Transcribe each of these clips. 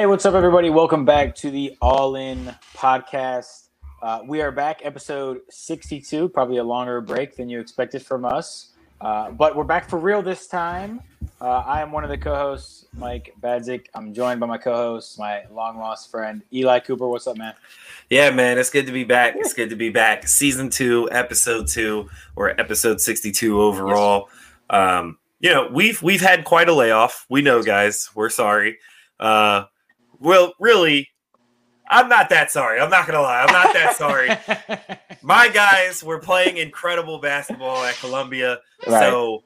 Hey, what's up, everybody? Welcome back to the All In podcast. Uh, we are back, episode 62, probably a longer break than you expected from us. Uh, but we're back for real this time. Uh, I am one of the co hosts, Mike Badzik. I'm joined by my co host, my long lost friend, Eli Cooper. What's up, man? Yeah, man, it's good to be back. It's good to be back. Season two, episode two, or episode 62 overall. Um, you know, we've we've had quite a layoff. We know, guys. We're sorry. Uh, well, really, I'm not that sorry. I'm not gonna lie. I'm not that sorry. My guys were playing incredible basketball at Columbia. Right. So,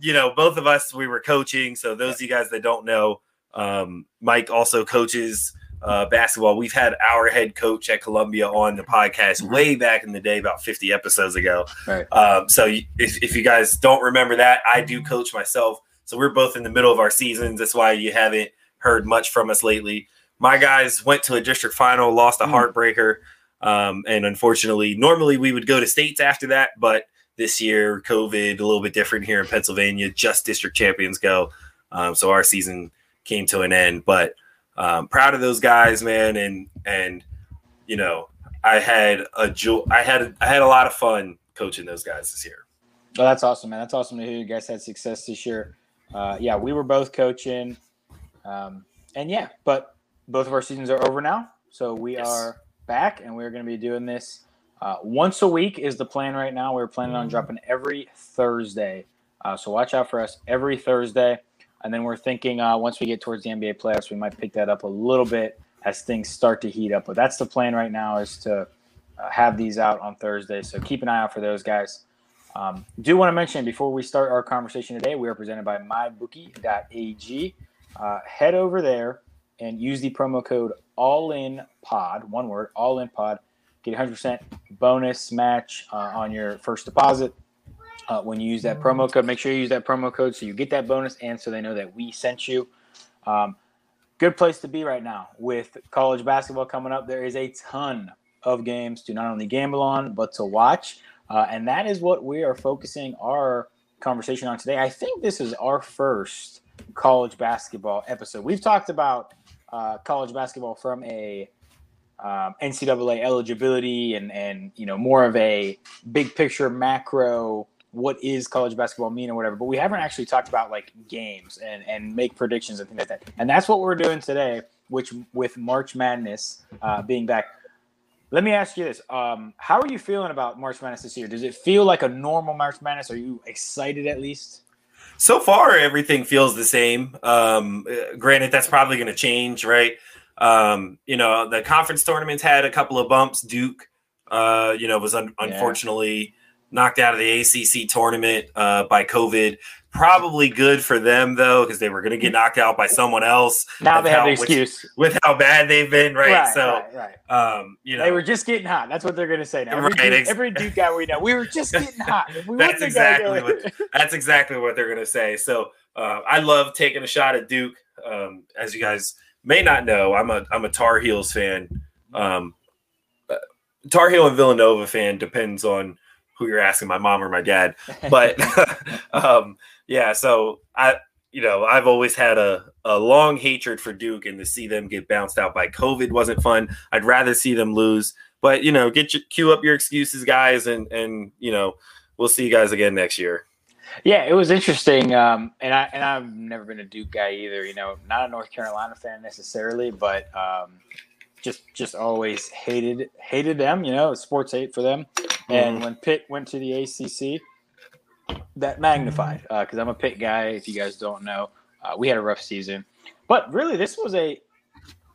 you know, both of us we were coaching. So those of you guys that don't know, um, Mike also coaches uh, basketball. We've had our head coach at Columbia on the podcast Mhm. way back in the day, about 50 episodes ago. Right. Um, so if, if you guys don't remember that, I do coach myself. So we're both in the middle of our seasons. That's why you haven't heard much from us lately. My guys went to a district final, lost a Mm. heartbreaker. Um, and unfortunately, normally we would go to states after that, but this year, COVID, a little bit different here in Pennsylvania, just district champions go. Um, so our season came to an end. But um, proud of those guys, man. And, and, you know, I had a joy. I had I had a lot of fun coaching those guys this year. Well, that's awesome, man. That's awesome to hear you guys had success this year. Uh, yeah, we were both coaching, um, and yeah, but both of our seasons are over now, so we Yes. are back, and we're going to be doing this uh, once a week. Is the plan right now? We're planning on dropping every Thursday, uh, so watch out for us every Thursday. And then we're thinking uh, once we get towards the NBA playoffs, we might pick that up a little bit as things start to heat up. But that's the plan right now is to uh, have these out on Thursday. So keep an eye out for those guys. Um, do want to mention before we start our conversation today, we are presented by mybookie.ag. Uh, head over there and use the promo code All In Pod, one word, All In Pod. Get 100% bonus match uh, on your first deposit. Uh, when you use that promo code, make sure you use that promo code so you get that bonus and so they know that we sent you. Um, good place to be right now with college basketball coming up. There is a ton of games to not only gamble on but to watch. Uh, and that is what we are focusing our conversation on today. I think this is our first college basketball episode. We've talked about uh, college basketball from a um, NCAA eligibility and and you know more of a big picture macro. What is college basketball mean or whatever, but we haven't actually talked about like games and and make predictions and things like that. And that's what we're doing today, which with March Madness uh, being back. Let me ask you this: um, How are you feeling about March Madness this year? Does it feel like a normal March Madness? Are you excited at least? So far, everything feels the same. Um, uh, granted, that's probably going to change, right? Um, you know, the conference tournaments had a couple of bumps. Duke, uh, you know, was un- Yeah. unfortunately knocked out of the ACC tournament uh, by COVID. Probably good for them though, because they were going to get knocked out by someone else Now they have how- the which- excuse. with how bad they've been, right? so, right, right. um, you know, They were just getting hot. That's what they're going to say now. Every, Right, Duke, ex- every Duke guy we know, we were just getting hot. We That's wouldn't have got exactly going- that's exactly what they're going to say. So uh, I love taking a shot at Duke. Um, as you guys may not know, I'm a I'm a Tar Heels fan. Um, uh, Tar Heel and Villanova fan depends on who you're asking, my mom or my dad. But um, yeah, so I you know I've always had a a long hatred for Duke, and to see them get bounced out by COVID wasn't fun. I'd rather see them lose. But you know, get your cue up your excuses, guys, and and you know we'll see you guys again next year. Yeah, it was interesting. Um, and I and I've never been a Duke guy either. You know, not a North Carolina fan necessarily, but um, just just always hated hated them. You know, sports hate for them. And when Pitt went to the ACC, that magnified because I'm a Pitt guy. If you guys don't know, uh, we had a rough season, but really this was a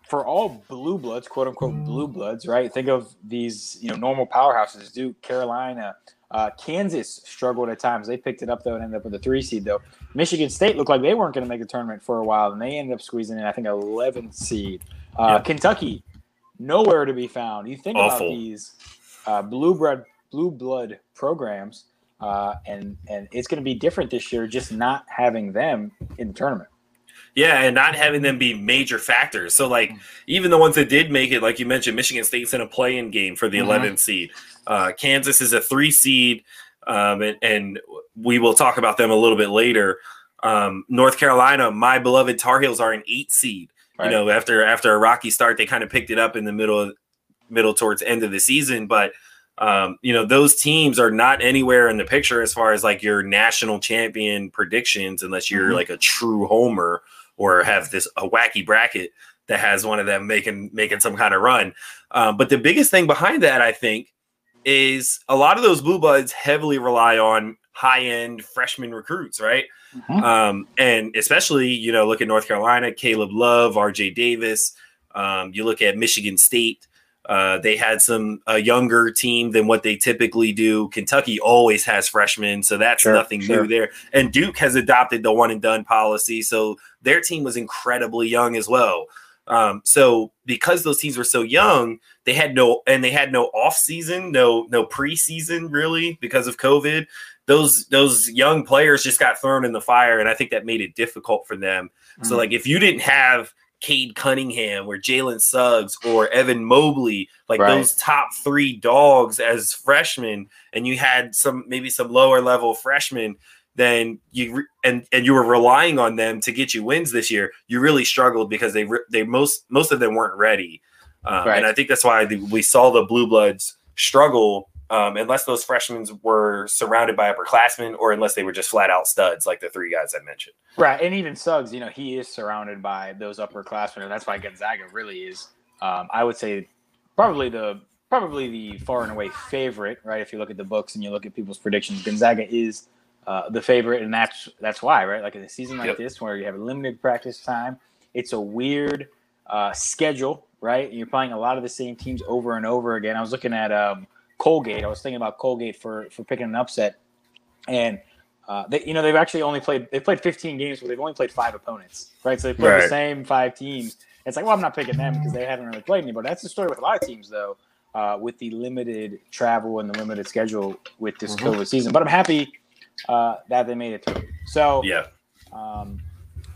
for all blue bloods, quote unquote blue bloods, right? Think of these, you know, normal powerhouses. Duke, Carolina, uh, Kansas struggled at times. They picked it up though and ended up with a three seed though. Michigan State looked like they weren't going to make the tournament for a while, and they ended up squeezing in, I think, 11 seed. Uh, Yeah. Kentucky, nowhere to be found. You think Awful. about these uh, blue blood blue blood programs, uh, and and it's going to be different this year. Just not having them in the tournament. Yeah, and not having them be major factors. So, like, even the ones that did make it, like you mentioned, Michigan State's in a play-in game for the Mhm. 11th seed. Uh, Kansas is a three seed, um, and, and we will talk about them a little bit later. Um, North Carolina, my beloved Tar Heels, are an eight seed, Right. You know, after after a rocky start, they kind of picked it up in the middle of, middle towards end of the season, but um, you know, those teams are not anywhere in the picture as far as like your national champion predictions, unless you're mm-hmm. like a true homer or have this a wacky bracket that has one of them making making some kind of run. Um, but the biggest thing behind that, I think, is a lot of those blue bloods heavily rely on high end freshman recruits, right? Mm-hmm. Um, and especially, you know, look at North Carolina, Caleb Love, RJ Davis. Um, you look at Michigan State. Uh, they had some a younger team than what they typically do. Kentucky always has freshmen, so that's sure, nothing sure. new there. And Duke has adopted the one and done policy, so their team was incredibly young as well. Um, so because those teams were so young, they had no and they had no off season, no no preseason really because of COVID. Those those young players just got thrown in the fire, and I think that made it difficult for them. Mm-hmm. So like if you didn't have Cade Cunningham or Jalen Suggs or Evan Mobley, like right. those top three dogs as freshmen, and you had some maybe some lower level freshmen then you re- and and you were relying on them to get you wins this year, you really struggled because they re- they most most of them weren't ready, um, right. and I think that's why the, we saw the blue bloods struggle um, unless those freshmen were surrounded by upperclassmen or unless they were just flat out studs like the three guys I mentioned. Right, and even Suggs, you know, he is surrounded by those upperclassmen, and that's why Gonzaga really is. Um, I would say probably the probably the far and away favorite, right? If you look at the books and you look at people's predictions, Gonzaga is uh, the favorite, and that's that's why, right? Like in a season like yep. this, where you have limited practice time, it's a weird uh, schedule, right? You're playing a lot of the same teams over and over again. I was looking at um, Colgate. I was thinking about Colgate for for picking an upset, and uh, they, you know, they've actually only played they played 15 games, but they've only played five opponents, right? So they played right. the same five teams. It's like, well, I'm not picking them because they haven't really played anybody. That's the story with a lot of teams, though, uh, with the limited travel and the limited schedule with this mm-hmm. COVID season. But I'm happy uh, that they made it through. So yeah. Um,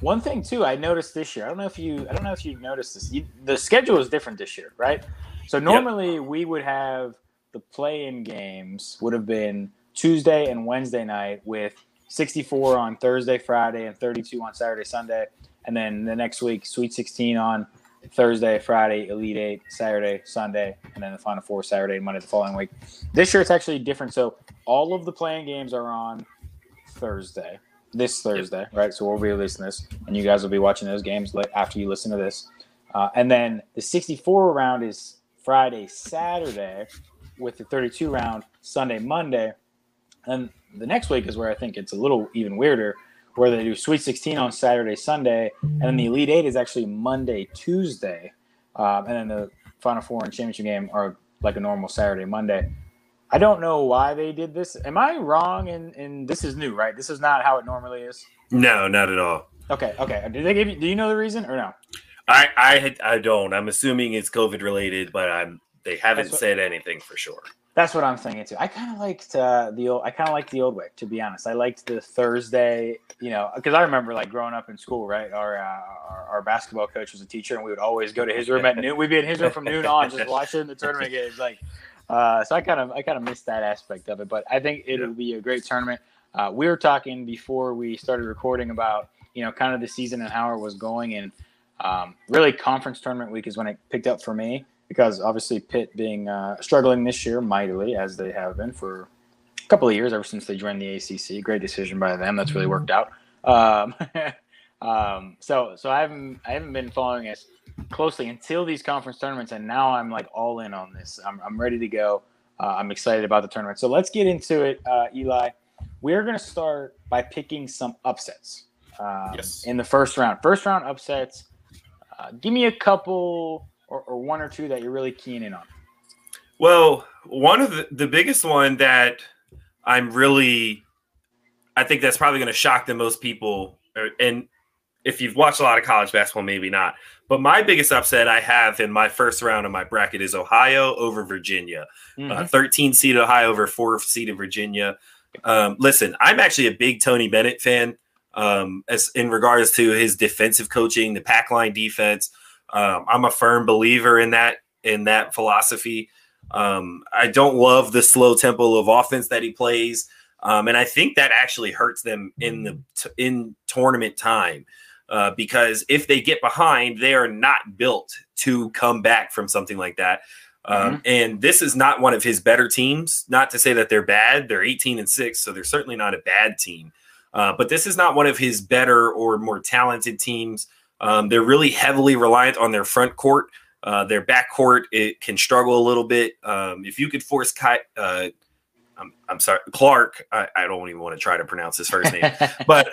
one thing too, I noticed this year. I don't know if you, I don't know if you noticed this. You, the schedule is different this year, right? So normally yep. we would have the play-in games would have been Tuesday and Wednesday night with 64 on Thursday, Friday, and 32 on Saturday, Sunday, and then the next week Sweet 16 on Thursday, Friday, Elite Eight, Saturday, Sunday, and then the Final Four Saturday and Monday the following week. This year it's actually different. So all of the play-in games are on Thursday, this Thursday, right? So we'll be releasing this, and you guys will be watching those games after you listen to this. Uh, and then the 64 round is Friday, Saturday, with the 32 round Sunday, Monday. And the next week is where I think it's a little even weirder where they do Sweet 16 on Saturday, Sunday, and then the Elite Eight is actually Monday, Tuesday, um, and then the Final Four and championship game are like a normal Saturday, Monday. I don't know why they did this. Am I wrong? And and this is new, right? This is not how it normally is. No, not at all. Okay, okay. Did they give you? Do you know the reason or no? I I I don't. I'm assuming it's COVID related, but I'm. They haven't what, said anything for sure. That's what I'm thinking too. I kind of liked uh, the old. I kind of liked the old way, to be honest. I liked the Thursday, you know, because I remember like growing up in school, right? Our, uh, our, our basketball coach was a teacher, and we would always go to his room at noon. We'd be in his room from noon on, just watching the tournament games. Like, uh, so I kind of I kind of missed that aspect of it, but I think it'll be a great tournament. Uh, we were talking before we started recording about you know kind of the season and how it was going, and um, really conference tournament week is when it picked up for me because obviously Pitt being uh, struggling this year mightily as they have been for a couple of years ever since they joined the ACC. Great decision by them. That's really worked out. Um, um, so so I haven't I haven't been following as closely until these conference tournaments, and now I'm like all in on this. I'm I'm ready to go. Uh, I'm excited about the tournament. So let's get into it, uh, Eli. We're going to start by picking some upsets um, yes. in the first round. First round upsets. Uh, give me a couple or, or one or two that you're really keen in on? Well, one of the, the biggest one that I'm really, I think that's probably going to shock the most people. And if you've watched a lot of college basketball, maybe not. But my biggest upset I have in my first round of my bracket is Ohio over Virginia. Uh, mm-hmm. Uh, 13 seed Ohio over 4 seed of Virginia. Um, listen, I'm actually a big Tony Bennett fan um, as in regards to his defensive coaching, the pack line defense. Um, I'm a firm believer in that in that philosophy. Um, I don't love the slow tempo of offense that he plays, um, and I think that actually hurts them in the t- in tournament time. uh, because if they get behind, they are not built to come back from something like that. Um, Mhm. And this is not one of his better teams. Not to say that they're bad; they're 18 and six, so they're certainly not a bad team. Uh, but this is not one of his better or more talented teams. Um, they're really heavily reliant on their front court. Uh, their back court it can struggle a little bit. Um, if you could force Kai, uh, I'm, I'm sorry, Clark. I, I don't even want to try to pronounce his first name, but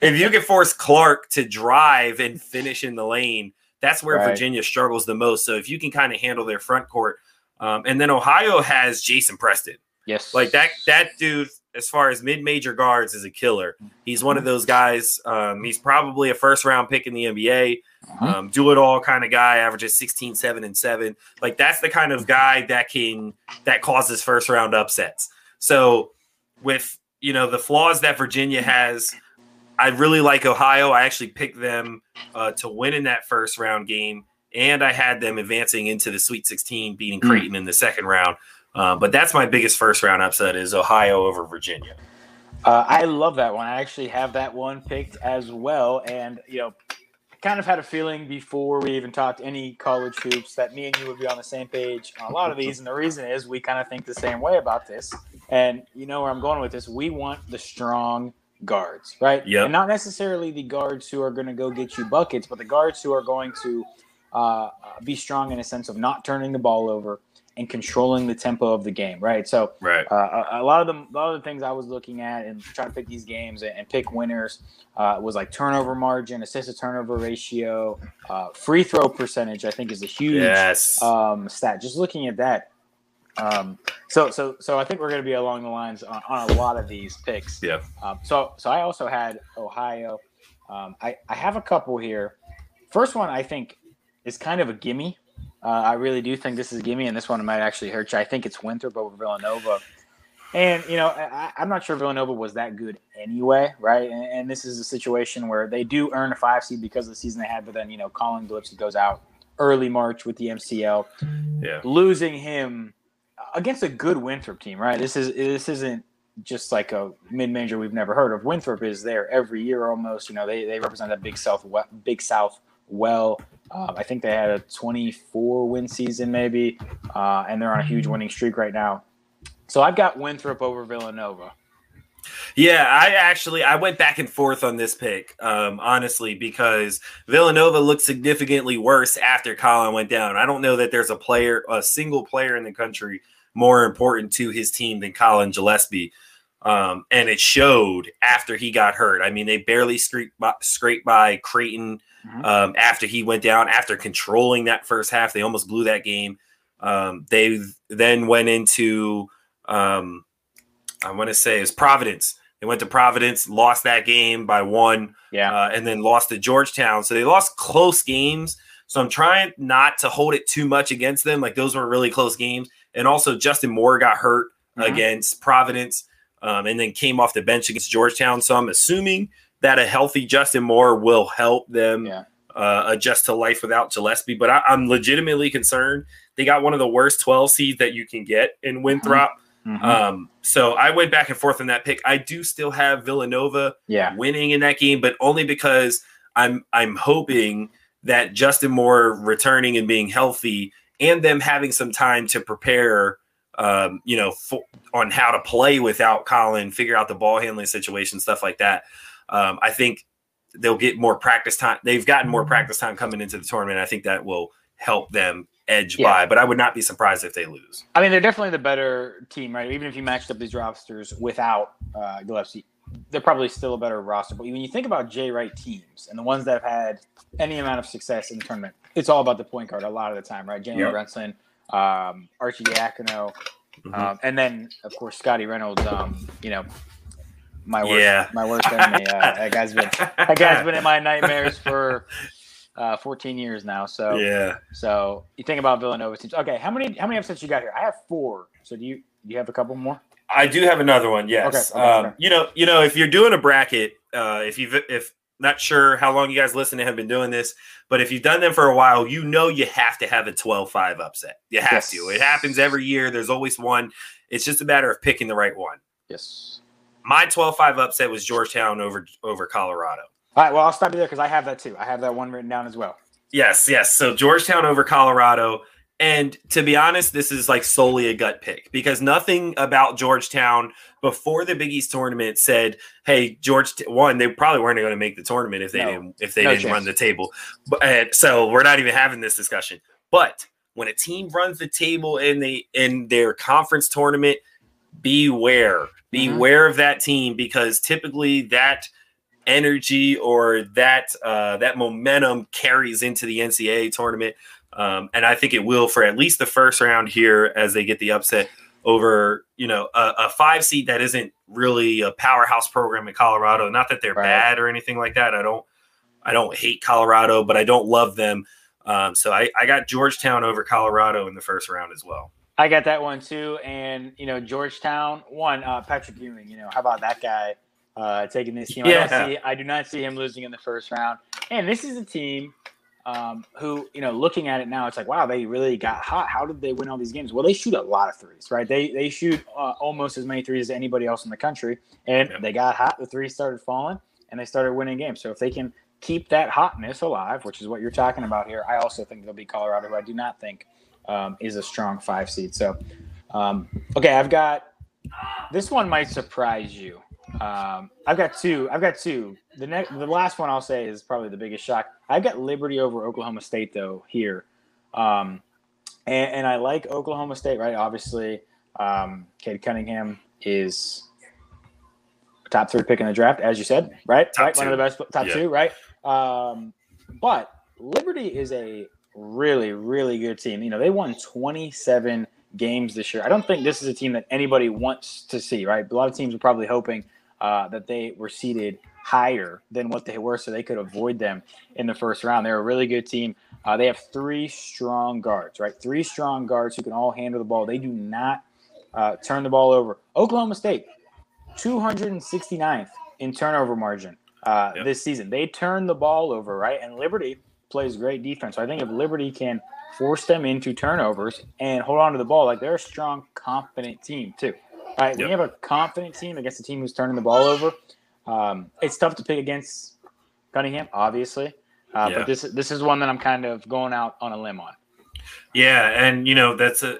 if you could force Clark to drive and finish in the lane, that's where Right. Virginia struggles the most. So if you can kind of handle their front court, um, and then Ohio has Jason Preston, yes, like that that dude as far as mid-major guards is a killer. He's one of those guys. Um, he's probably a first round pick in the NBA. Mhm. Um, do it all kind of guy, averages 16, 7, and 7. Like that's the kind of guy that can that causes first round upsets. So with you know the flaws that Virginia has, I really like Ohio. I actually picked them uh, to win in that first round game, and I had them advancing into the Sweet 16, beating Hmm. Creighton in the second round. Uh, but that's my biggest first round upset is Ohio over Virginia. Uh, I love that one. I actually have that one picked as well, and you know, kind of had a feeling before we even talked any college hoops that me and you would be on the same page on a lot of these. And the reason is we kind of think the same way about this. And you know where I'm going with this. We want the strong guards, right? Yeah. And not necessarily the guards who are going to go get you buckets, but the guards who are going to uh, be strong in a sense of not turning the ball over and controlling the tempo of the game, right? So Right. uh, a, a lot of them, a lot of the things I was looking at and trying to pick these games and, and pick winners uh, was like turnover margin, assist to turnover ratio, uh, free throw percentage. I think is a huge Yes. um, stat. Just looking at that. Um, so so so I think we're going to be along the lines on, on a lot of these picks. Yeah. Um, so so I also had Ohio. Um, I I have a couple here. First one I think is kind of a gimme. Uh, I really do think this is a gimme, and this one might actually hurt you. I think it's Winthrop over Villanova. And you know, I, I'm not sure Villanova was that good anyway, right? And, and this is a situation where they do earn a five seed because of the season they had, but then you know, Collin Gillespie goes out early March with the MCL, Yeah. losing him against a good Winthrop team, right? This is this isn't just like a mid major we've never heard of. Winthrop is there every year almost. You know, they they represent that big South big South well. Um, I think they had a 24 win season maybe, uh, and they're on a huge winning streak right now. So I've got Winthrop over Villanova. Yeah, I actually I went back and forth on this pick, um, honestly, because Villanova looked significantly worse after Collin went down. I don't know that there's a player, a single player in the country more important to his team than Collin Gillespie. Um, and it showed after he got hurt. I mean, they barely scraped by, scraped by Creighton Mhm. um, after he went down. After controlling that first half, they almost blew that game. Um, they then went into um, I want to say is Providence. They went to Providence, lost that game by one, Yeah. uh, and then lost to Georgetown. So they lost close games. So I'm trying not to hold it too much against them. Like those were really close games. And also Justin Moore got hurt Mhm. against Providence, um, and then came off the bench against Georgetown. So I'm assuming that a healthy Justin Moore will help them Yeah. uh, adjust to life without Gillespie. But I, I'm legitimately concerned. They got one of the worst 12 seeds that you can get in Winthrop. Mhm. Um, so I went back and forth on that pick. I do still have Villanova yeah. winning in that game, but only because I'm I'm hoping that Justin Moore returning and being healthy and them having some time to prepare um, you know, for, on how to play without Collin, figure out the ball handling situation, stuff like that. Um, I think they'll get more practice time. They've gotten more practice time coming into the tournament. I think that will help them edge Yeah. by, but I would not be surprised if they lose. I mean, they're definitely the better team, right? Even if you matched up these rosters without uh, Gillespie, they're probably still a better roster. But when you think about Jay Wright teams and the ones that have had any amount of success in the tournament, it's all about the point guard a lot of the time, right? Jalen Yep. Brunson, um, Arcidiacono, Mhm. um, and then of course Scottie Reynolds. Um, you know, my worst, Yeah. my worst enemy. Uh, that guy's been that guy's been in my nightmares for uh, 14 years now. So yeah. so you think about Villanova teams. Okay, how many how many upsets you got here? I have four. So do you do you have a couple more? I do have another one. Yes. Okay, okay, um, okay. You know, you know, if you're doing a bracket, uh, if you've if not sure how long you guys listen to have been doing this, but if you've done them for a while, you know you have to have a 12-5 upset. You have Yes. to. It happens every year. There's always one. It's just a matter of picking the right one. Yes. My 12-5 upset was Georgetown over over Colorado. All right. Well, I'll stop you there because I have that too. I have that one written down as well. Yes, yes. So Georgetown over Colorado. And to be honest, this is like solely a gut pick because nothing about Georgetown before the Big East tournament said, "Hey, George." One, they probably weren't going to make the tournament if they No. didn't if they No didn't chance. run the table. But so we're not even having this discussion. But when a team runs the table in the in their conference tournament, beware, beware of that team because typically that energy or that uh, that momentum carries into the NCAA tournament. Um, and I think it will for at least the first round here as they get the upset over, you know, a, a five seed that isn't really a powerhouse program in Colorado. Not that they're Right. bad or anything like that. I don't, I don't hate Colorado, but I don't love them. Um, so I, I got Georgetown over Colorado in the first round as well. I got that one too. And you know, Georgetown one, uh, Patrick Ewing. You know, how about that guy uh, taking this team? I Yeah. don't see. I do not see him losing in the first round. And this is a team um, who, you know, looking at it now, it's like, wow, they really got hot. How did they win all these games? Well, they shoot a lot of threes, right? They they shoot uh, almost as many threes as anybody else in the country, and Yep. they got hot. The threes started falling, and they started winning games. So if they can keep that hotness alive, which is what you're talking about here, I also think they'll be Colorado, who I do not think um, is a strong five seed. So, um, okay, I've got this one might surprise you. Um, I've got two. I've got two. The next, the last one I'll say is probably the biggest shock. I've got Liberty over Oklahoma State though here, um, and, and I like Oklahoma State. Right, obviously, um, Cade Cunningham is top three pick in the draft, as you said. Right, Top right, one of the two. best top Yeah. two. Right, um, but Liberty is a really, really good team. You know, they won 27 games this year. I don't think this is a team that anybody wants to see, right? A lot of teams are probably hoping uh, that they were seated higher than what they were so they could avoid them in the first round. They're a really good team. Uh, they have three strong guards, right? Three strong guards who can all handle the ball. They do not uh, turn the ball over. Oklahoma State, 269th in turnover margin uh, Yep. this season. They turn the ball over, right? And Liberty plays great defense. So I think if Liberty can force them into turnovers and hold on to the ball, like they're a strong, confident team too. All right, when you have a confident team against a team who's turning the ball over, um, it's tough to pick against Cunningham, obviously. Uh, Yeah. But this this is one that I'm kind of going out on a limb on. Yeah, and you know that's a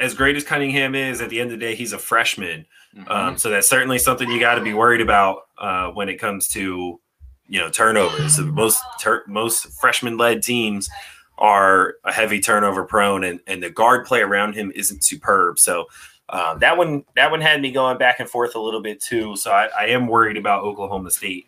as great as Cunningham is. At the end of the day, he's a freshman, Mm-hmm. um, so that's certainly something you got to be worried about uh, when it comes to you know turnovers. Most tur- most freshman led teams are a heavy turnover prone, and and the guard play around him isn't superb. So. Um, that one, that one had me going back and forth a little bit too. So I, I am worried about Oklahoma State.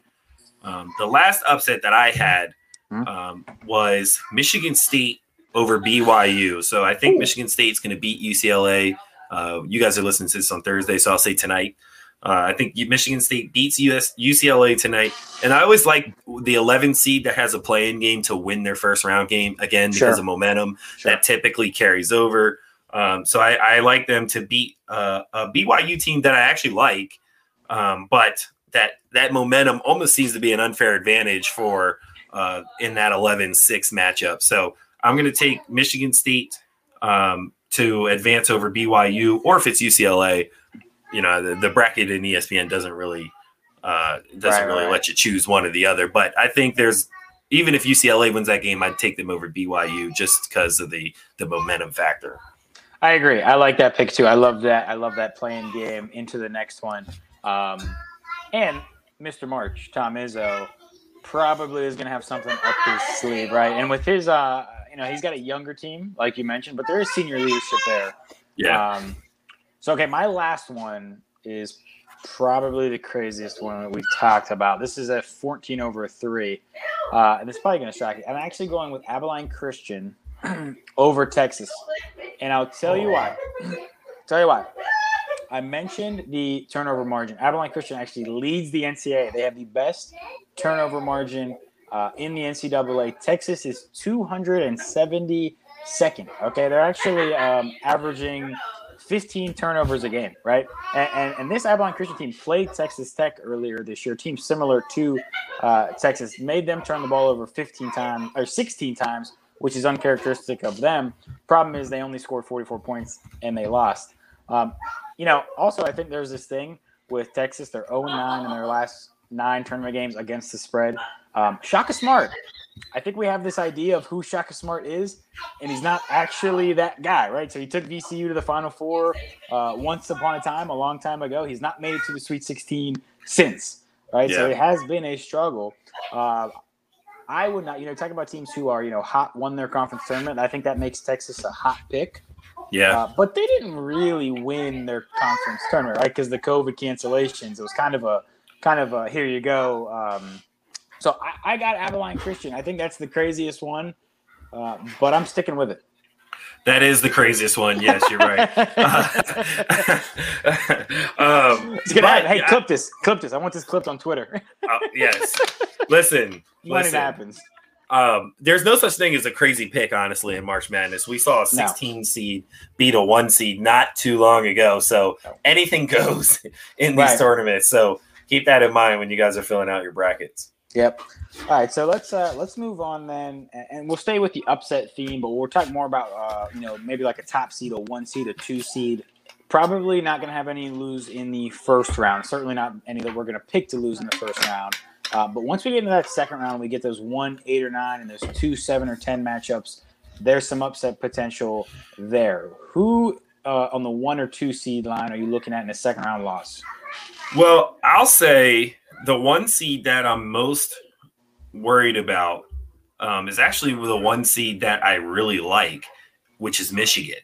Um, the last upset that I had Hmm. um, was Michigan State over BYU. So I think Michigan State's going to beat UCLA. Uh, you guys are listening to this on Thursday, so I'll say tonight. Uh, I think Michigan State beats US, UCLA tonight, and I always like the 11 seed that has a play-in game to win their first round game again because Sure. of momentum Sure. that typically carries over. Um, so I, I like them to beat uh, a BYU team that I actually like, um, but that that momentum almost seems to be an unfair advantage for uh, in that 11-6 matchup. So I'm going to take Michigan State um, to advance over BYU, or if it's UCLA, you know, the, the bracket in ESPN doesn't really uh, doesn't Right, really right. let you choose one or the other. But I think there's even if UCLA wins that game, I'd take them over BYU just because of the the momentum factor. I agree. I like that pick too. I love that. I love that playing game into the next one. Um, and Mr. March, Tom Izzo, probably is going to have something up his sleeve, right? And with his, uh, you know, he's got a younger team, like you mentioned, but there is senior leadership there. Yeah, Um, so okay, my last one is probably the craziest one that we've talked about. This is a 14 over three, uh, and it's probably going to shock you. I'm actually going with Abilene Christian over Texas, and I'll tell you why. tell you why. I mentioned the turnover margin. Abilene Christian actually leads the NCAA. They have the best turnover margin uh, in the NCAA. Texas is 272nd. Okay, they're actually um, averaging 15 turnovers a game, right? And, and, and this Abilene Christian team played Texas Tech earlier this year. Team similar to uh, Texas made them turn the ball over 15 times or 16 times, which is uncharacteristic of them. Problem is they only scored 44 points and they lost. Um, you know, also I think there's this thing with Texas. They're 0 9 in their last nine tournament games against the spread. Um, Shaka Smart. I think we have this idea of who Shaka Smart is, and he's not actually that guy, right? So he took VCU to the Final Four uh, once upon a time, a long time ago. He's not made it to the Sweet 16 since, right? Yeah. So it has been a struggle. Uh, I would not, you know, talking about teams who are, you know, hot, won their conference tournament. I think that makes Texas a hot pick. Yeah. Uh, but they didn't really win their conference tournament, right? Because the COVID cancellations, it was kind of a, kind of a, here you go. Um, so I, I, got Abilene Christian. I think that's the craziest one, uh, but I'm sticking with it. That is the craziest one. Yes, you're right. um, but, hey, clip this. Clip this. I want this clipped on Twitter. uh, yes. Listen. When listen. it happens. Um, there's no such thing as a crazy pick, honestly, in March Madness. We saw a 16 no. seed beat a one seed not too long ago. So anything goes in these right. tournaments. So keep that in mind when you guys are filling out your brackets. Yep. All right, so let's uh let's move on then, and we'll stay with the upset theme, but we'll talk more about uh you know maybe like a top seed, a one seed, a two seed. Probably not going to have any lose in the first round. Certainly not any that we're going to pick to lose in the first round. Uh, but once we get into that second round, we get those one, eight, or nine, and those two, seven, or ten matchups. There's some upset potential there. Who uh, on the one or two seed line are you looking at in a second round loss? Well, I'll say the one seed that I'm most worried about um, is actually the one seed that I really like, which is Michigan.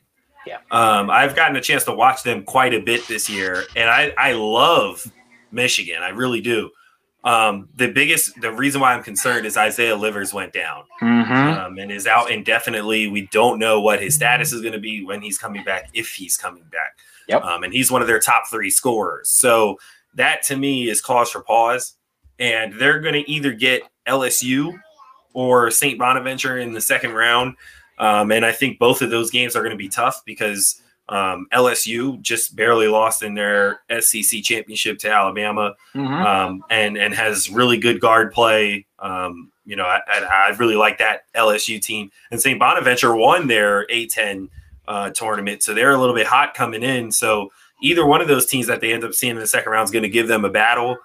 Yeah. Um, I've gotten a chance to watch them quite a bit this year, and I, I love Michigan. I really do. Um, the biggest, the reason why I'm concerned is Isaiah Livers went down mm-hmm. um, and is out indefinitely. We don't know what his status is going to be when he's coming back, if he's coming back. Yep. Um, and he's one of their top three scorers. So that to me is cause for pause. And they're going to either get LSU or St. Bonaventure in the second round. Um, and I think both of those games are going to be tough because um, LSU just barely lost in their SEC championship to Alabama, mm-hmm. um, and and has really good guard play. Um, you know, I, I, really like that LSU team. And St. Bonaventure won their A10 uh, tournament, so they're a little bit hot coming in. So either one of those teams that they end up seeing in the second round is going to give them a battle.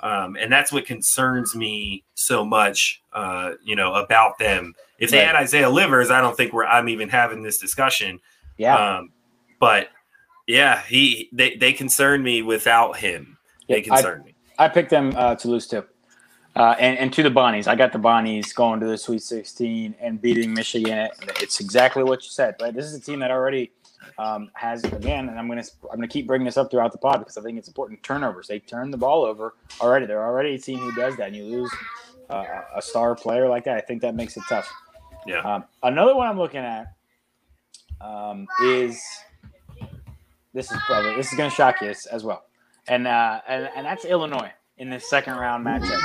Um, and that's what concerns me so much, uh, you know, about them. If they right. had Isaiah Livers, I don't think we're I'm even having this discussion. Yeah. Um, but yeah, he they they concern me without him. They concern I, me. I picked them uh, to lose too. Uh, and, and to the Bonnies, I got the Bonnies going to the Sweet 16 and beating Michigan. It's exactly what you said, right? This is a team that already um, has again, and I'm gonna I'm gonna keep bringing this up throughout the pod because I think it's important. Turnovers, they turn the ball over already. They're already a team who does that, and you lose uh, a star player like that. I think that makes it tough. Yeah. Um, another one I'm looking at um, is this is probably this is gonna shock you as well, and uh, and and that's Illinois in this second round matchup.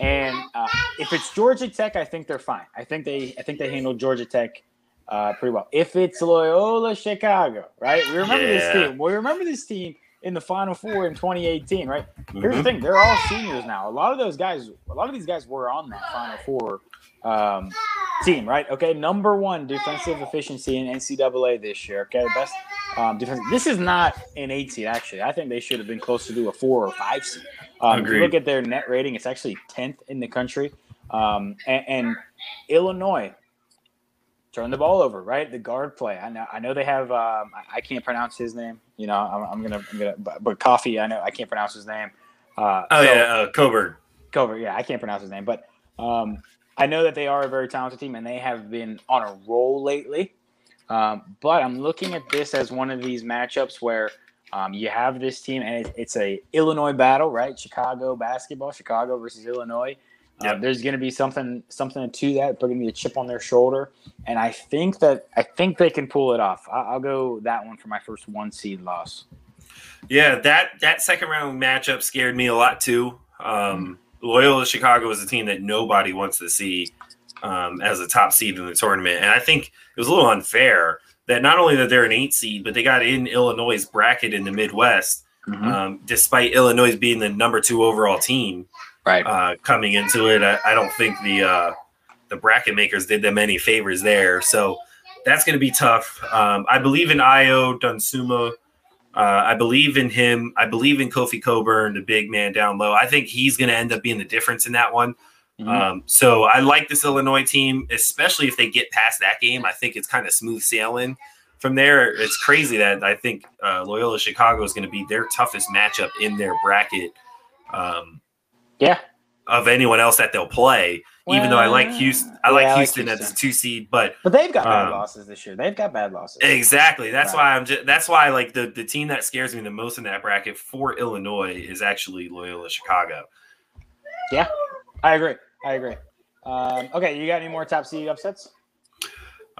And uh, if it's Georgia Tech, I think they're fine. I think they I think they handled Georgia Tech uh, pretty well. If it's Loyola Chicago, right? We remember yeah. this team. We remember this team in the Final Four in 2018, right? Mm-hmm. Here's the mm-hmm. thing: they're all seniors now. A lot of those guys, a lot of these guys were on that Final Four um, team, right? Okay, number one defensive efficiency in NCAA this year. Okay, best um, defense. This is not an eight seed, actually. I think they should have been closer to do a four or five seed. Um, if you look at their net rating, it's actually 10th in the country. Um, and, and, Illinois turn the ball over, right? The guard play. I know. I know they have. Um, I, I, can't pronounce his name. You know, I'm, I'm gonna. I'm gonna. But, but, Kofi. I know. I can't pronounce his name. Uh, oh so, yeah, uh, Cockburn. Cockburn. Yeah, I can't pronounce his name, but um, I know that they are a very talented team, and they have been on a roll lately. Um, but I'm looking at this as one of these matchups where um, you have this team, and it's a Illinois battle, right? Chicago basketball, Chicago versus Illinois. Uh, there's going to be something something to that. They're going to be a chip on their shoulder, and I think that I think they can pull it off. I, will go that one for my first one seed loss. Yeah, that that second round matchup scared me a lot too. Um, Loyola Chicago is a team that nobody wants to see um, as a top seed in the tournament, and I think it was a little unfair that not only that they're an eight seed, but they got in Illinois' bracket in the Midwest, mm-hmm. um, despite Illinois being the number two overall team. Right. Uh, coming into it, I, I don't think the uh, the bracket makers did them any favors there. So that's going to be tough. Um, I believe in Ayo Dosunmu. Uh, I believe in him. I believe in Kofi Cockburn, the big man down low. I think he's going to end up being the difference in that one. Mhm. Um, so I like this Illinois team, especially if they get past that game. I think it's kind of smooth sailing from there. It's crazy that I think uh, Loyola Chicago is going to be their toughest matchup in their bracket um, yeah. of anyone else that they'll play. even though I like Houston, I like yeah, I like Houston as a two seed, but But they've got bad Um, losses this year. They've got bad losses. Exactly. That's Right. why I'm just that's why like the the team that scares me the most in that bracket for Illinois is actually Loyola Chicago. Yeah, I agree. I agree. Um, okay, you got any more top seed upsets?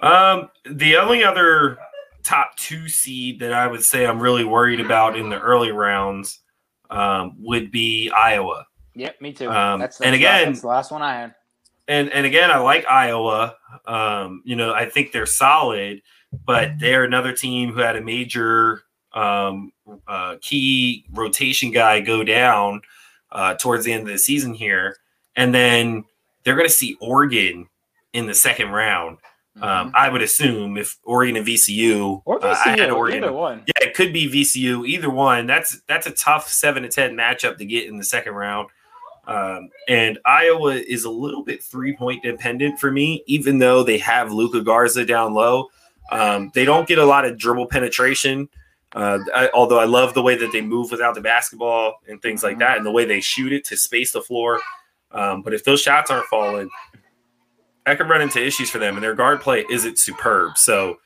Um the only other top 2 seed that I would say I'm really worried about in the early rounds um would be Iowa. Yep, me too. Um, that's, and that's again- that's the last one I had. And and again I like Iowa. Um you know, I think they're solid, but they're another team who had a major um uh key rotation guy go down uh towards the end of the season here. And then they're going to see Oregon in the second round. Um, I would assume if Oregon and VCU, or uh, I had Oregon. either one. Yeah, it could be VCU. Either one. That's that's a tough seven to ten matchup to get in the second round. Um, and Iowa is a little bit three point dependent for me, even though they have Luka Garza down low. Um, they don't get a lot of dribble penetration. Uh, I, although I love the way that they move without the basketball and things like that, and the way they shoot it to space the floor. Um, but if those shots aren't falling, that could run into issues for them. And their guard play isn't superb. So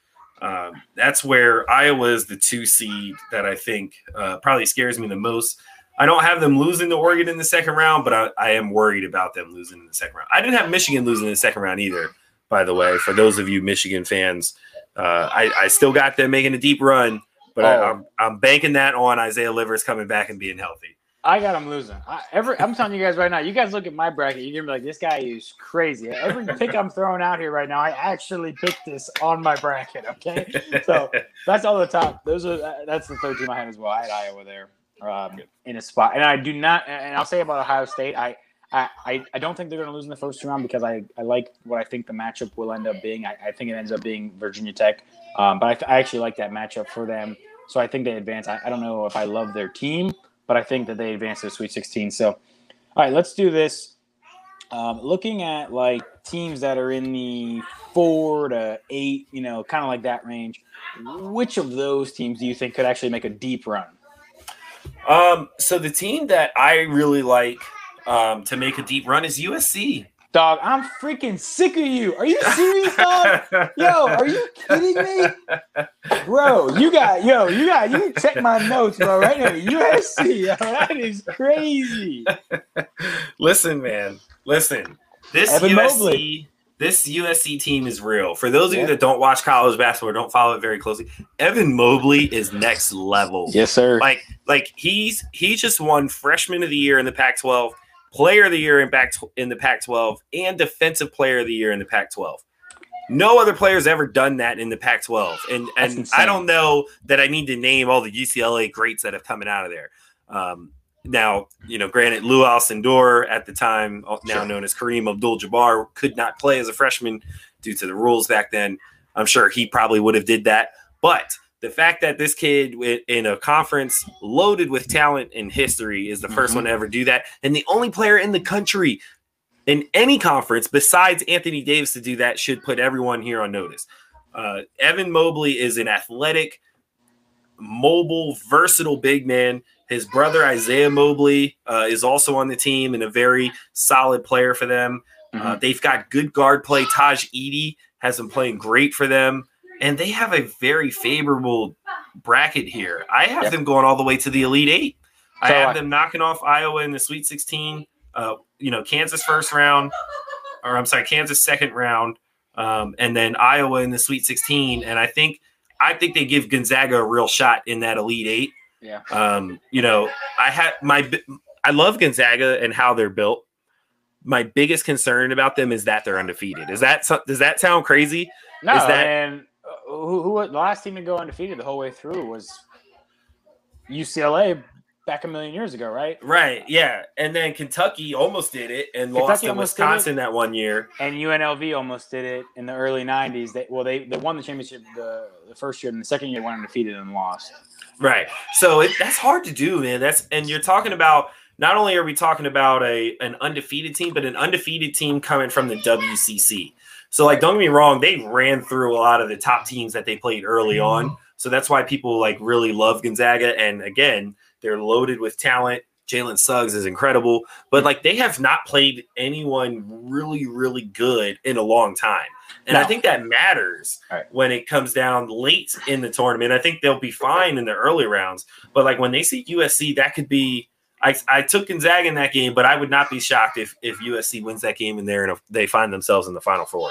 um, that's where Iowa is the two seed that I think uh, probably scares me the most. I don't have them losing to Oregon in the second round, but I, I am worried about them losing in the second round. I didn't have Michigan losing in the second round either, by the way. For those of you Michigan fans, uh, I, I still got them making a deep run, but I, Oh. I'm, I'm banking that on Isaiah Livers coming back and being healthy. I got them losing. I, every, I'm telling you guys right now. You guys look at my bracket. You're gonna be like, this guy is crazy. Every pick I'm throwing out here right now, I actually picked this on my bracket. Okay, so that's all the top. Those are that's the third team I had as well. I had Iowa there um, in a spot, and I do not. And I'll say about Ohio State, I. I, I, don't think they're going to lose in the first round because I, I like what I think the matchup will end up being. I, I think it ends up being Virginia Tech, um, but I, I actually like that matchup for them. So I think they advance. I, I don't know if I love their team, but I think that they advance to the Sweet 16. So, all right, let's do this. Um, looking at like teams that are in the four to eight, you know, kind of like that range. Which of those teams do you think could actually make a deep run? Um, so the team that I really like um, to make a deep run is USC. Dog, I'm freaking sick of you. Are you serious, dog? Yo, are you kidding me? Bro, you got yo, you got you check my notes, bro. Right now, USC, yo, that is crazy. listen, man, listen. This Evan USC, Mobley. This USC team is real. For those of Yeah. you that don't watch college basketball or don't follow it very closely, Evan Mobley is next level. Yes, sir. Like, like he's he just won Freshman of the Year in the Pac-12, Player of the Year in Pac in the Pac-12, and Defensive Player of the Year in the Pac-12. No other player's ever done that in the Pac-12, and and. I don't know that I need to name all the UCLA greats that have coming out of there. Um, now, you know, granted, Lew Alcindor at the time, uh, now Sure. known as Kareem Abdul-Jabbar, could not play as a freshman due to the rules back then. I'm sure he probably would have did that, but the fact that this kid in a conference loaded with talent and history is the 1st Mhm. one to ever do that, and the only player in the country in any conference besides Anthony Davis to do that should put everyone here on notice. Uh, Evan Mobley is an athletic, mobile, versatile big man. His brother Isaiah Mobley uh, is also on the team and a very solid player for them. Uh, they've got good guard play. Tahj Eaddy has been playing great for them, and they have a very favorable bracket here. I have Yep. them going all the way to the Elite Eight. I have I- them knocking off Iowa in the Sweet 16. Uh, you know, Kansas first round, or I'm sorry, Kansas second round, um, and then Iowa in the Sweet 16. And I think I think they give Gonzaga a real shot in that Elite Eight. Yeah. Um, you know, I had my I love Gonzaga and how they're built. My biggest concern about them is that they're undefeated. Is that does that sound crazy? No, Is that- and uh, who, who the last team to go undefeated the whole way through was UCLA back a million years ago, right? Right. Yeah. And then Kentucky almost did it and Kentucky lost to almost did it. Wisconsin that one year. And UNLV almost did it in the early '90s. They well, they, they won the championship the, the first year, and the second year went undefeated and lost. Right. So it, that's hard to do, man. That's and you're talking about not only are we talking about a an undefeated team, but an undefeated team coming from the WCC. So like, don't get me wrong, they ran through a lot of the top teams that they played early on. So that's why people like really love Gonzaga. And again, they're loaded with talent. Jalen Suggs is incredible, but like they have not played anyone really, really good in a long time. And No. I think that matters Right. when it comes down late in the tournament. I think they'll be fine in the early rounds, but like when they see USC, that could be. I, I took Gonzaga in that game, but I would not be shocked if if USC wins that game and they're in a, they find themselves in the final four.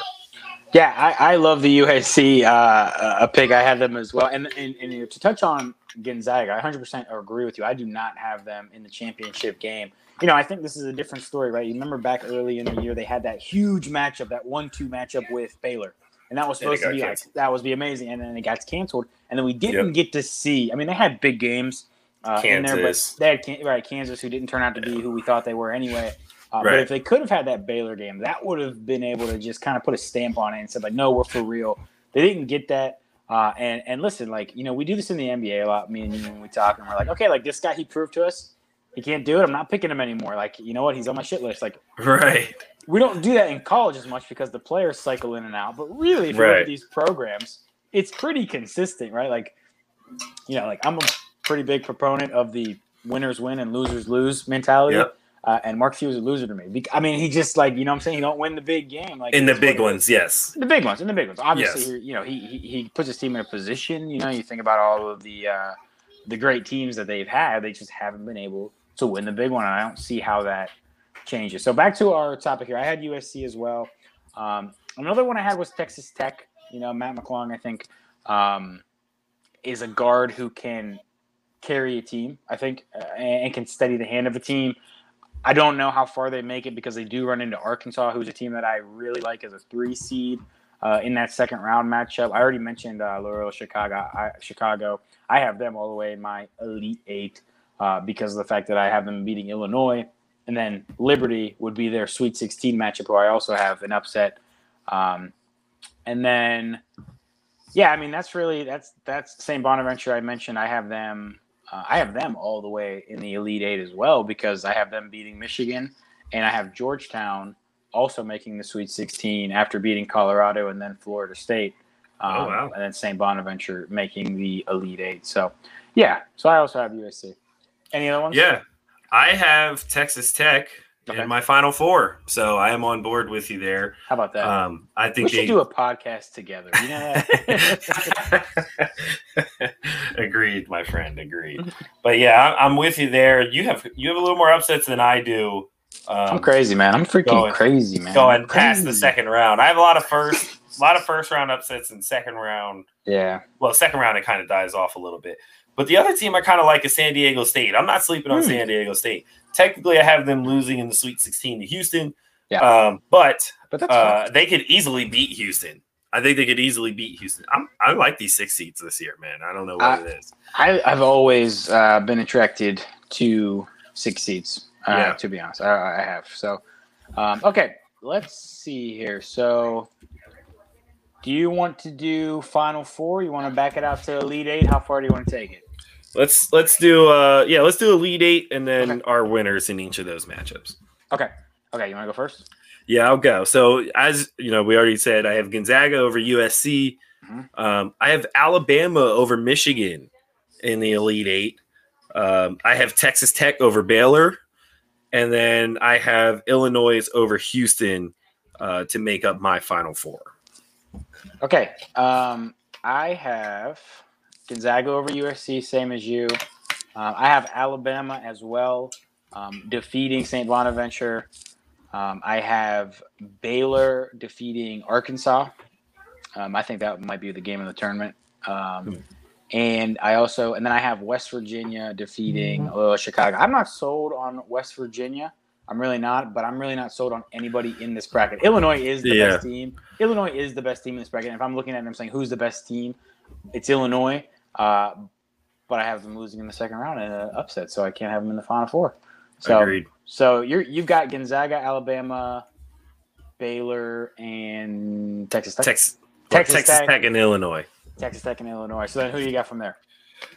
Yeah, I, I love the USC uh, a pick. I had them as well. And, and, and to touch on Gonzaga, I 100% agree with you. I do not have them in the championship game. You know, I think this is a different story, right? You remember back early in the year, they had that huge matchup, that one-two matchup with Baylor, and that was supposed to be like, that was be amazing. And then it got canceled, and then we didn't get to see. I mean, they had big games uh, in there, but they had right Kansas, who didn't turn out to be who we thought they were anyway. Uh, But if they could have had that Baylor game, that would have been able to just kind of put a stamp on it and said like, no, we're for real. They didn't get that. Uh, and and listen, like you know, we do this in the NBA a lot. Me and you when we talk, and we're like, okay, like this guy, he proved to us he can't do it. I'm not picking him anymore. Like you know what, he's on my shit list. Like Right. we don't do that in college as much because the players cycle in and out. But really, if you look Right. at these programs, it's pretty consistent, right? Like, you know, like I'm a pretty big proponent of the winners win and losers lose mentality. Yep. Uh, and Mark Few is a loser to me. I mean, he just like you know what I'm saying. He don't win the big game. Like In the big ones, yes. the big ones, in the big ones. Obviously, Yes. you know, he, he he puts his team in a position. You know, you think about all of the uh, the great teams that they've had, they just haven't been able to win the big one. And I don't see how that changes. So back to our topic here. I had USC as well. Um, another one I had was Texas Tech. You know, Mac McClung, I think, um, is a guard who can carry a team. I think, uh, and, and can steady the hand of a team. I don't know how far they make it because they do run into Arkansas, who's a team that I really like as a three seed uh, in that second round matchup. I already mentioned uh, Loyola Chicago. I, Chicago. I have them all the way in my elite eight uh, because of the fact that I have them beating Illinois, and then Liberty would be their Sweet 16 matchup, who I also have an upset. Um, and then, yeah, I mean that's really that's that's St. Bonaventure. I mentioned I have them. Uh, I have them all the way in the Elite Eight as well because I have them beating Michigan, and I have Georgetown also making the Sweet 16 after beating Colorado and then Florida State. Um, Oh, wow. And then St. Bonaventure making the Elite Eight. So, yeah. So I also have USC. Any other ones? Yeah. I have Texas Tech Okay. in my final four. So I am on board with you there. How about that? Um, I think we should they do a podcast together. You know agreed, my friend. Agreed. But yeah, I'm with you there. You have you have a little more upsets than I do. Um, I'm crazy, man. I'm freaking going- crazy, man. going I'm past the second round. I have a lot of first, a lot of first round upsets and second round. Yeah. Well, second round it kind of dies off a little bit. But the other team I kind of like is San Diego State. I'm not sleeping on Hmm. San Diego State. Technically, I have them losing in the Sweet 16 to Houston. Yeah. Um, but But uh, they could easily beat Houston. I think they could easily beat Houston. I'm, I like these six seeds this year, man. I don't know what I- it is. I, I've always uh, been attracted to six seeds. Uh, Yeah. To be honest, I, I have. So, um, okay, let's see here. So, do you want to do Final Four? You want to back it out to Elite Eight? How far do you want to take it? Let's let's do uh yeah let's do Elite Eight and then Okay. our winners in each of those matchups. Okay. Okay. You want to go first? Yeah, I'll go. So as you know, we already said I have Gonzaga over USC. Mhm. Um, I have Alabama over Michigan in the Elite Eight. Um, I have Texas Tech over Baylor, and then I have Illinois over Houston uh, to make up my Final Four. Okay. Um, I have Gonzaga over USC, same as you. Um, I have Alabama as well, um, defeating St. Bonaventure. Um, I have Baylor defeating Arkansas. Um, I think that might be the game of the tournament. Um, and I also, and then I have West Virginia defeating uh, Chicago. I'm not sold on West Virginia. I'm really not, but I'm really not sold on anybody in this bracket. Illinois is the Yeah. best team. Illinois is the best team in this bracket. And if I'm looking at it, I'm saying who's the best team? It's Illinois. Uh, but I have them losing in the second round in an upset, so I can't have them in the final four. So, Agreed. so you're you've got Gonzaga, Alabama, Baylor, and Texas Tech. Texas, Texas Texas, Tech. Tech. and Illinois. Texas Tech and Illinois. So then who do you got from there?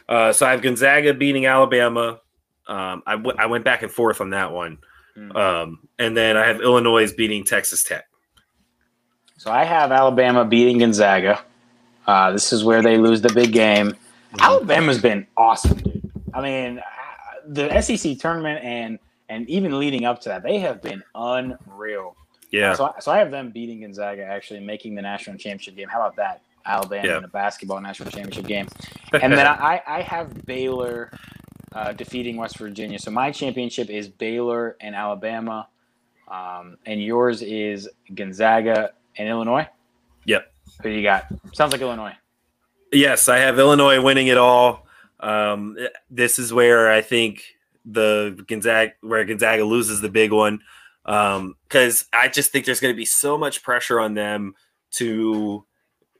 Uh, so I have Gonzaga beating Alabama. Um, I, w- I went back and forth on that one. Mm. Um, and then I have Illinois beating Texas Tech. So I have Alabama beating Gonzaga. Uh, this is where they lose the big game. Alabama's been awesome, dude. I mean, the SEC tournament and and even leading up to that, they have been unreal. Yeah. So, I- so I have them beating Gonzaga, actually making the national championship game. How about that? Alabama Yeah. in a basketball national championship game. And then I, I have Baylor uh, defeating West Virginia. So my championship is Baylor and Alabama, um, and yours is Gonzaga and Illinois. Yep. Who you got? Sounds like Illinois. Yes, I have Illinois winning it all. Um, this is where I think the Gonzaga where Gonzaga loses the big one because I just think there's going to be so much pressure on them to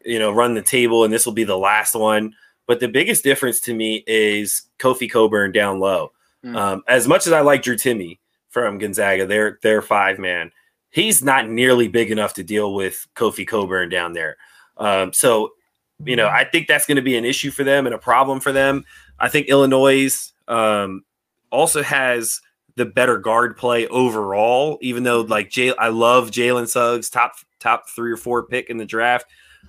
you know run the table, and this will be the last one. But the biggest difference to me is Kofi Cockburn down low. Mm. Um, as much as I like Drew Timme from Gonzaga, they're they're five man. He's not nearly big enough to deal with Kofi Cockburn down there. Um, so you know, I think that's going to be an issue for them and a problem for them. I think Illinois um, also has the better guard play overall, even though like Jay, I love Jalen Suggs, top top three or four pick in the draft.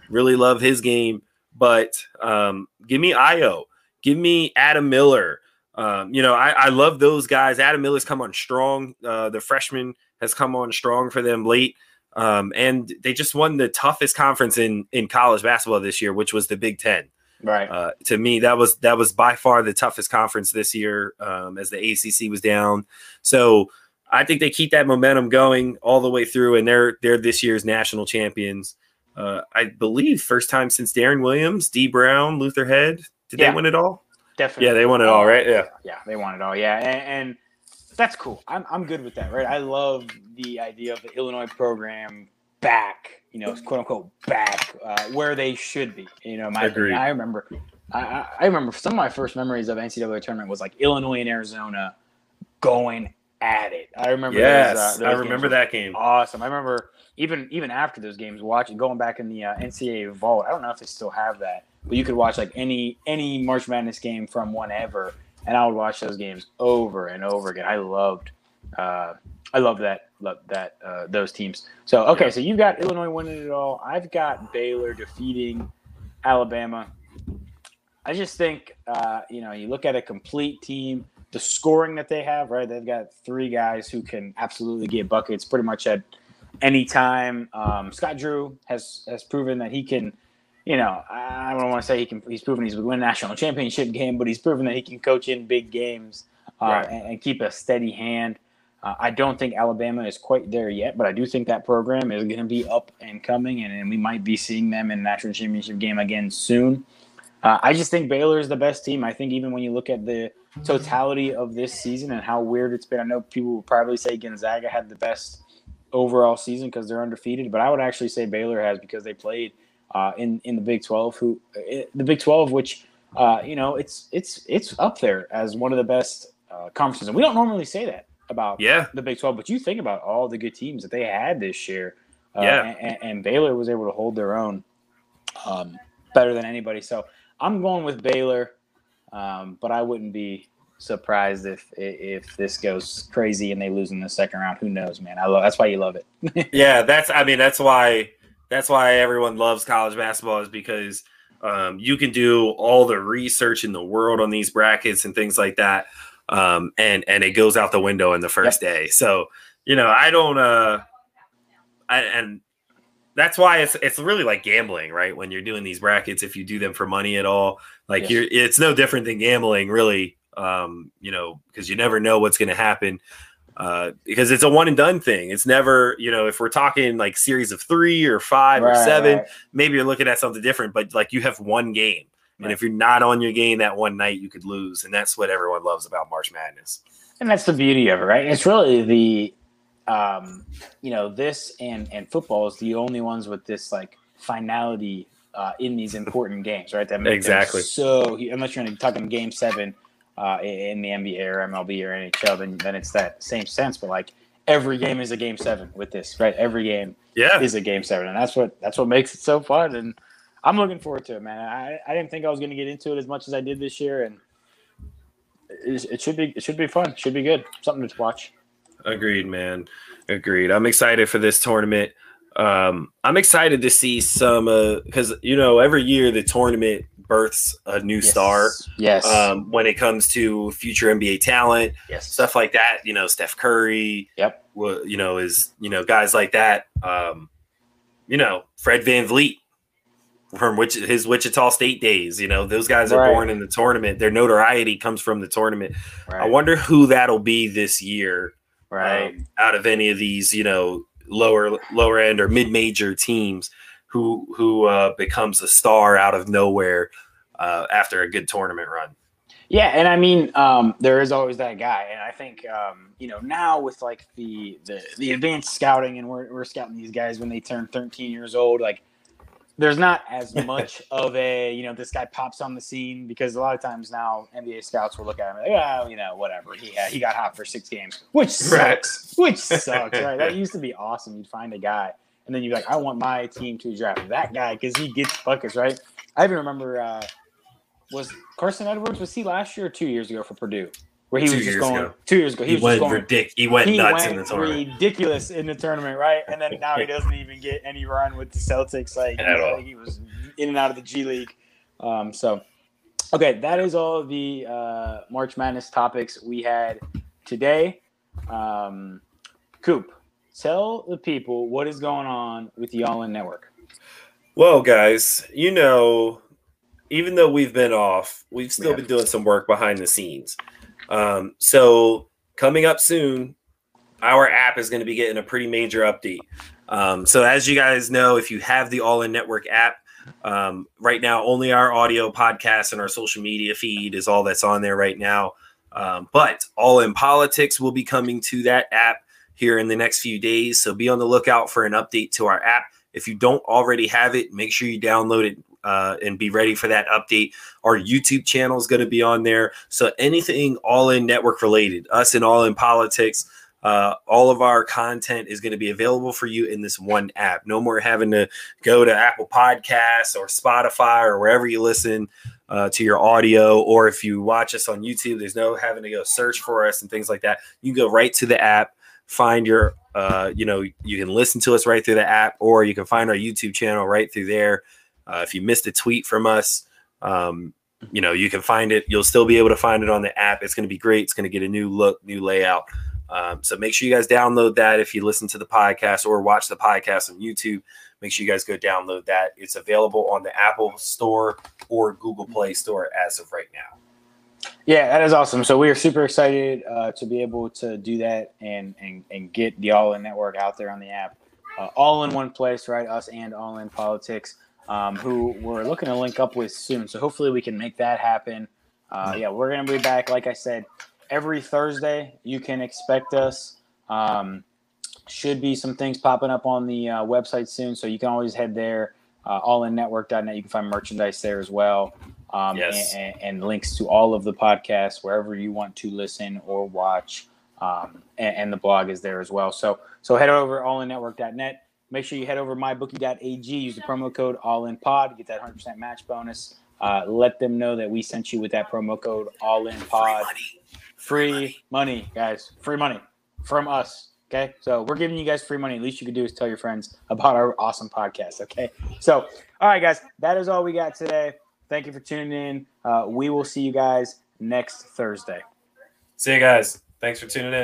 Really love his game, but um, give me Ayo, give me Adam Miller. Um, you know, I, I love those guys. Adam Miller's come on strong. Uh, the freshman has come on strong for them late. Um, and they just won the toughest conference in in college basketball this year, which was the Big Ten. Right. Uh, to me, that was that was by far the toughest conference this year, um, as the ACC was down. So I think they keep that momentum going all the way through, and they're they're this year's national champions. Uh, I believe first time since Deron Williams, Dee Brown, Luther Head. Did Yeah. they win it all? Definitely. Yeah, they won it all, right? Yeah. Yeah, they won it all. Yeah, and, and that's cool. I'm I'm good with that. Right. I love the idea of the Illinois program back. You know, quote unquote back uh, where they should be. You know, my Agreed. I remember. I, I remember some of my first memories of NCAA tournament was like Illinois and Arizona going at it. I remember. Yes, those, uh, those I remember that game. Awesome. I remember even even after those games, watching going back in the uh, NCAA vault. I don't know if they still have that, but you could watch like any any March Madness game from whenever, and I would watch those games over and over again. I loved, uh, I loved that, loved that uh, those teams. So okay, so you've got Illinois winning it all. I've got Baylor defeating Alabama. I just think uh, you know you look at a complete team, the scoring that they have, right? They've got three guys who can absolutely get buckets pretty much at any time. Um, Scott Drew has has proven that he can. You know, I don't want to say he can. He's proven he's win a national championship game, but he's proven that he can coach in big games uh, Right. and, and keep a steady hand. Uh, I don't think Alabama is quite there yet, but I do think that program is going to be up and coming, and, and we might be seeing them in the national championship game again soon. Uh, I just think Baylor is the best team. I think even when you look at the totality of this season and how weird it's been, I know people will probably say Gonzaga had the best overall season because they're undefeated, but I would actually say Baylor has because they played uh, in in the Big Twelve. Who uh, the Big Twelve, which uh, you know, it's it's it's up there as one of the best uh, conferences, and we don't normally say that about Yeah, the Big 12, but you think about all the good teams that they had this year. Uh, Yeah. And, and Baylor was able to hold their own um, better than anybody. So I'm going with Baylor, um, but I wouldn't be surprised if if this goes crazy and they lose in the second round. Who knows, man? I love that's why you love it. yeah. That's I mean that's why that's why everyone loves college basketball is because um, you can do all the research in the world on these brackets and things like that, um, and and it goes out the window in the first day. So you know I don't uh, I, and that's why it's it's really like gambling, right? When you're doing these brackets, if you do them for money at all, like Yes. you're it's no different than gambling, really. Um, you know, because you never know what's going to happen. Uh, because it's a one and done thing. It's never, you know, if we're talking like series of three or five or seven, right. maybe you're looking at something different, but like you have one game. And if you're not on your game that one night, you could lose. And that's what everyone loves about March Madness. And that's the beauty of it, right? It's really the, um, you know, this and and football is the only ones with this like finality uh, in these important games, right? That make them Exactly. So unless you're talking game seven uh, in the NBA or MLB or NHL, then then it's that same sense. But like every game is a game seven with this, right? Every game Yeah. is a game seven, and that's what that's what makes it so fun. And I'm looking forward to it, man. I, I didn't think I was going to get into it as much as I did this year, and it, it should be it should be fun. It should be good. Something to watch. Agreed, man. Agreed. I'm excited for this tournament. Um, I'm excited to see some because uh, you know every year the tournament births a new Yes. star. Yes. Um, when it comes to future NBA talent, yes. stuff like that. You know, Steph Curry. Yep. wa- You know, is you know guys like that. Um, you know, Fred VanVleet from which his Wichita State days. You know, those guys are Right. born in the tournament. Their notoriety comes from the tournament. I wonder who that'll be this year right. um, out of any of these, you know, lower lower end or mid major teams who who uh, becomes a star out of nowhere uh, after a good tournament run. Yeah, and I mean, um, there is always that guy, and I think um, you know now with like the the, the advanced scouting, and we're we're scouting these guys when they turn 13 years old. Like, there's not as much of a you know this guy pops on the scene because a lot of times now NBA scouts will look at him like, oh, you know, whatever. He had, he got hot for six games, which Right. sucks. Which sucks, right? That used to be awesome. You'd find a guy, and then you'd be like, I want my team to draft that guy because he gets buckets, right? I even remember. Uh, was Carson Edwards was he last year or two years ago for Purdue? Where he Two was just years going ago. two years ago. He, He, was just went going ridic- He went he nuts went in the tournament. ridiculous in the tournament, right? And then now he doesn't even get any run with the Celtics. Like At all. he was in and out of the G League. Um, so okay, that is all the uh, March Madness topics we had today. Um, Coop, tell the people what is going on with the All In Network. Well, guys, you know, even though we've been off, we've still Yeah. been doing some work behind the scenes. Um, so coming up soon, our app is going to be getting a pretty major update. Um, so as you guys know, if you have the All In Network app, um, right now only our audio podcast and our social media feed is all that's on there right now. Um, but All In Politics will be coming to that app here in the next few days. So be on the lookout for an update to our app. If you don't already have it, make sure you download it uh, and be ready for that update. Our YouTube channel is going to be on there. So anything all in network related, us and all in politics, uh, all of our content is going to be available for you in this one app. No more having to go to Apple Podcasts or Spotify or wherever you listen uh, to your audio. Or if you watch us on YouTube, there's no having to go search for us and things like that. You can go right to the app, find your, uh, you know, you can listen to us right through the app, or you can find our YouTube channel right through there. Uh, if you missed a tweet from us, um, you know, you can find it. You'll still be able to find it on the app. It's going to be great. It's going to get a new look, new layout. Um, so make sure you guys download that if you listen to the podcast or watch the podcast on YouTube. Make sure you guys go download that. It's available on the Apple Store or Google Play Store as of right now. Yeah, that is awesome. So we are super excited uh, to be able to do that and and, and get the All In Network out there on the app, uh, all in one place, right? Us and All In Politics, um, who we're looking to link up with soon. So hopefully we can make that happen. Uh, yeah, we're gonna be back. Like I said, every Thursday you can expect us. Um, should be some things popping up on the uh, website soon, so you can always head there. Uh, allinnetwork.net. You can find merchandise there as well um, Yes. and, and, and links to all of the podcasts wherever you want to listen or watch. Um, and, and the blog is there as well. So so head over allinnetwork.net. Make sure you head over to mybookie.ag. Use the promo code allinpod to get that 100% match bonus. Uh, let them know that we sent you with that promo code allinpod. Free money, guys. Free money from us. Okay. So we're giving you guys free money. At least you can do is tell your friends about our awesome podcast. Okay. So, all right, guys, that is all we got today. Thank you for tuning in. Uh, we will see you guys next Thursday. See you guys. Thanks for tuning in.